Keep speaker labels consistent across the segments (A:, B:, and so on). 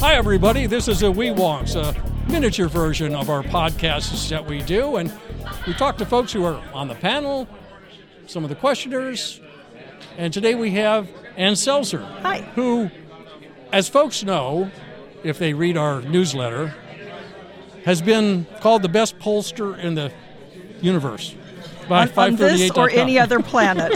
A: Hi, everybody. This is a Wee Wonks, a miniature version of our podcasts that we do. And we talk to folks who are on the panel, some of the questioners. And today we have Ann Selzer.
B: Hi.
A: Who, as folks know, if they read our newsletter, has been called the best pollster in the universe by
B: on, on this or
A: 538.com.
B: any other planet.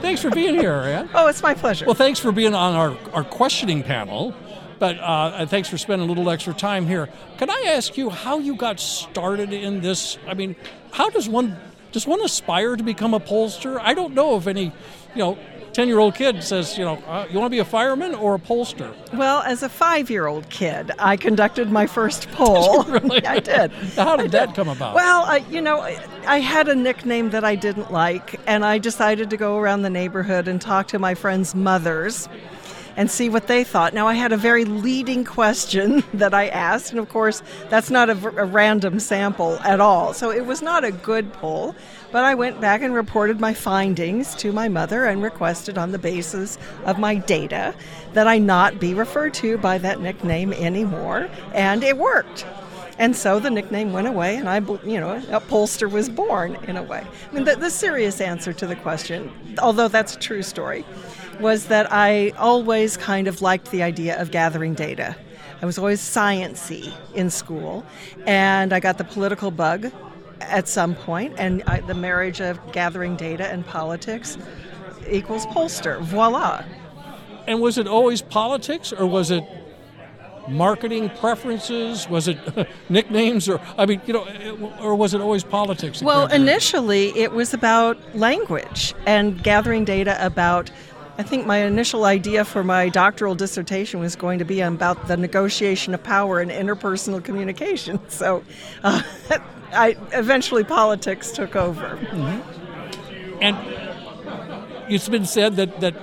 A: Thanks for being here, Ann.
B: oh, it's my pleasure.
A: Well, thanks for being on our, our questioning panel, but uh, thanks for spending a little extra time here. Can I ask you how you got started in this? I mean, how does one does one aspire to become a pollster? I don't know if any, you know, ten year old kid says, you know, uh, you want to be a fireman or a pollster.
B: well, as a five-year-old kid, I conducted my first poll.
A: Really?
B: I did.
A: How did
B: I
A: that come about?
B: Well, I, you know, I had a nickname that I didn't like, and I decided to go around the neighborhood and talk to my friends' mothers and see what they thought. Now, I had a very leading question that I asked, and of course, that's not a random sample at all. So it was not a good poll, but I went back and reported my findings to my mother and requested on the basis of my data that I not be referred to by that nickname anymore, and it worked. And so the nickname went away, and I, you know, a pollster was born in a way. I mean, the, the serious answer to the question, although that's a true story, was that I always kind of liked the idea of gathering data. I was always sciency in school, and I got the political bug at some point, and I, the marriage of gathering data and politics equals pollster. Voila.
A: and was it always politics or was it marketing preferences? Was it nicknames or I mean, you know, or was it always politics?
B: Well, initially it was about language and gathering data about. I think my initial idea for my doctoral dissertation was going to be about the negotiation of power and interpersonal communication. So, uh, I eventually politics took over.
A: And it's been said that, that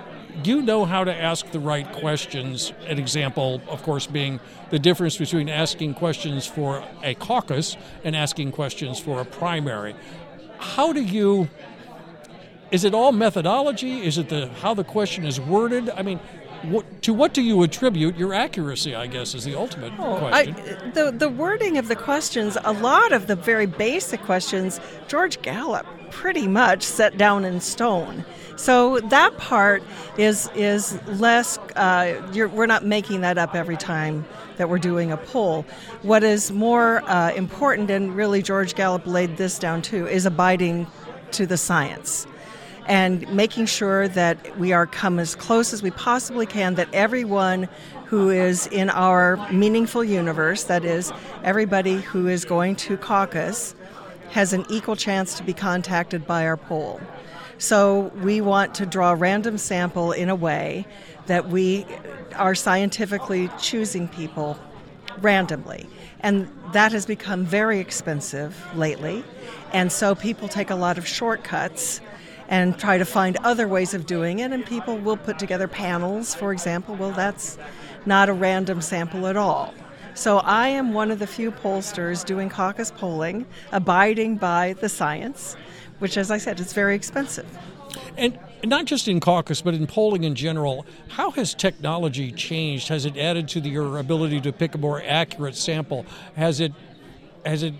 A: you know how to ask the right questions. An example, of course, being the difference between asking questions for a caucus and asking questions for a primary. How do you? Is it all methodology? Is it the how the question is worded? I mean, what, to what do you attribute your accuracy? I guess is the ultimate
B: I,
A: question.
B: the the wording of the questions, a lot of the very basic questions, George Gallup pretty much set down in stone. So that part is is less. Uh, you're, we're not making that up every time that we're doing a poll. What is more uh, important, and really George Gallup laid this down too, is abiding to the science and making sure that we are come as close as we possibly can that everyone who is in our meaningful universe that is everybody who is going to caucus has an equal chance to be contacted by our poll so we want to draw a random sample in a way that we are scientifically choosing people randomly. And that has become very expensive lately. And so people take a lot of shortcuts and try to find other ways of doing it. And people will put together panels, for example. Well, that's not a random sample at all. So I am one of the few pollsters doing caucus polling, abiding by the science, which, as I said, is very expensive.
A: And not just in caucus, but in polling in general, how has technology changed? Has it added to the, your ability to pick a more accurate sample? Has it has it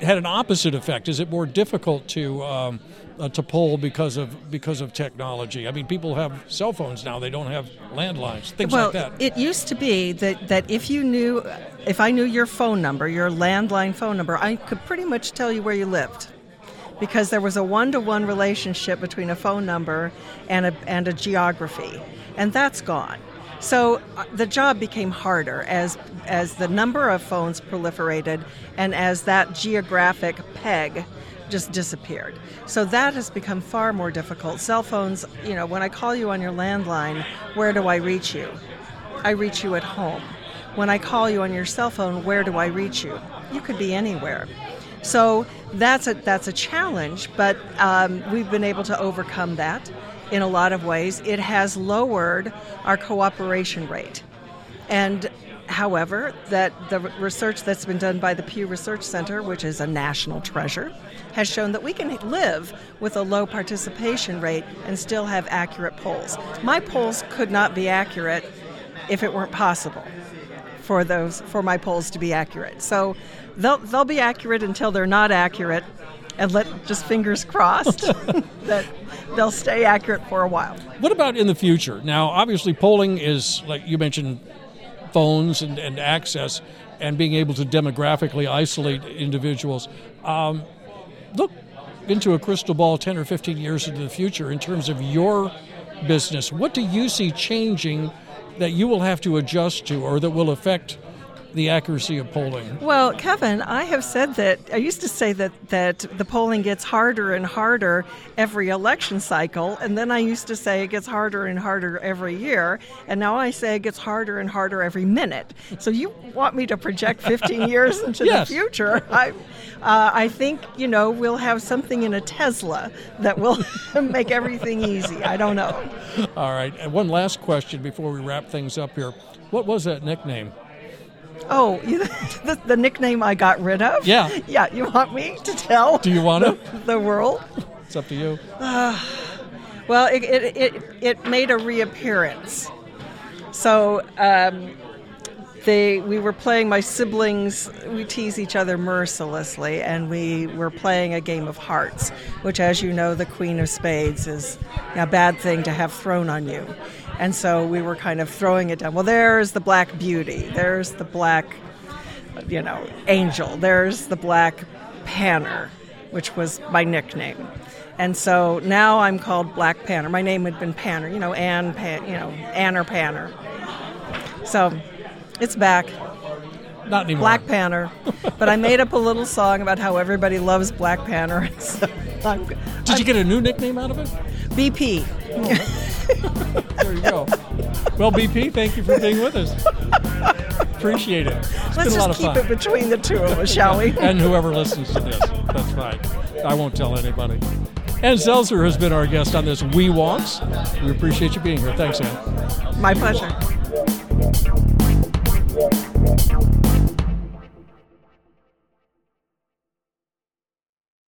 A: had an opposite effect? Is it more difficult to um, uh, to poll because of because of technology? I mean, people have cell phones now; they don't have landlines, things
B: well,
A: like that.
B: it used to be that, that if you knew, if I knew your phone number, your landline phone number, I could pretty much tell you where you lived. Because there was a one to one relationship between a phone number and a, and a geography. And that's gone. So uh, the job became harder as, as the number of phones proliferated and as that geographic peg just disappeared. So that has become far more difficult. Cell phones, you know, when I call you on your landline, where do I reach you? I reach you at home. When I call you on your cell phone, where do I reach you? You could be anywhere. So that's a that's a challenge, but um, we've been able to overcome that in a lot of ways. It has lowered our cooperation rate, and however, that the research that's been done by the Pew Research Center, which is a national treasure, has shown that we can live with a low participation rate and still have accurate polls. My polls could not be accurate if it weren't possible for those for my polls to be accurate. So they'll they'll be accurate until they're not accurate, and let just fingers crossed that they'll stay accurate for a while.
A: What about in the future? Now, obviously, polling is like you mentioned, phones and, and access, and being able to demographically isolate individuals. Um, look into a crystal ball 10 or 15 years into the future in terms of your business. What do you see changing that you will have to adjust to or that will affect the accuracy of polling?
B: Well, Kevin, I have said that I used to say that that the polling gets harder and harder every election cycle, and then I used to say it gets harder and harder every year, and now I say it gets harder and harder every minute. So you want me to project 15 years into
A: yes.
B: the future? I, uh, I think you know we'll have something in a Tesla that will make everything easy. I don't know.
A: All right, and one last question before we wrap things up here. What was that nickname?
B: Oh, the, the, nickname I got rid of?
A: Yeah.
B: Yeah, you want me to tell?
A: Do you want
B: to? The, the world?
A: It's up to you.
B: Uh, well, it, it, it, it, made a reappearance. So um, they, we were playing, my siblings, we tease each other mercilessly, and we were playing a game of hearts, which, as you know, the Queen of Spades is a bad thing to have thrown on you. And so we were kind of throwing it down. Well, there's the Black Beauty. There's the Black, you know, Angel. There's the Black Panner, which was my nickname. And so now I'm called Black Panner. My name had been Panner, you know, Ann, Pan, you know, Ann or Panner. So it's back.
A: Not anymore.
B: Black Panner. but I made up a little song about how everybody loves Black Panner. So
A: I'm, Did I'm, you get a new nickname out of it?
B: BP.
A: Oh. There you go. Well, BP, thank you for being with us. Appreciate it. It's
B: Let's
A: just
B: keep it between the two of us, shall we?
A: and whoever listens to this. That's fine. I won't tell anybody. Ann Selzer has been our guest on this Wee Wonks. We appreciate you being here. Thanks, Ann.
B: My pleasure.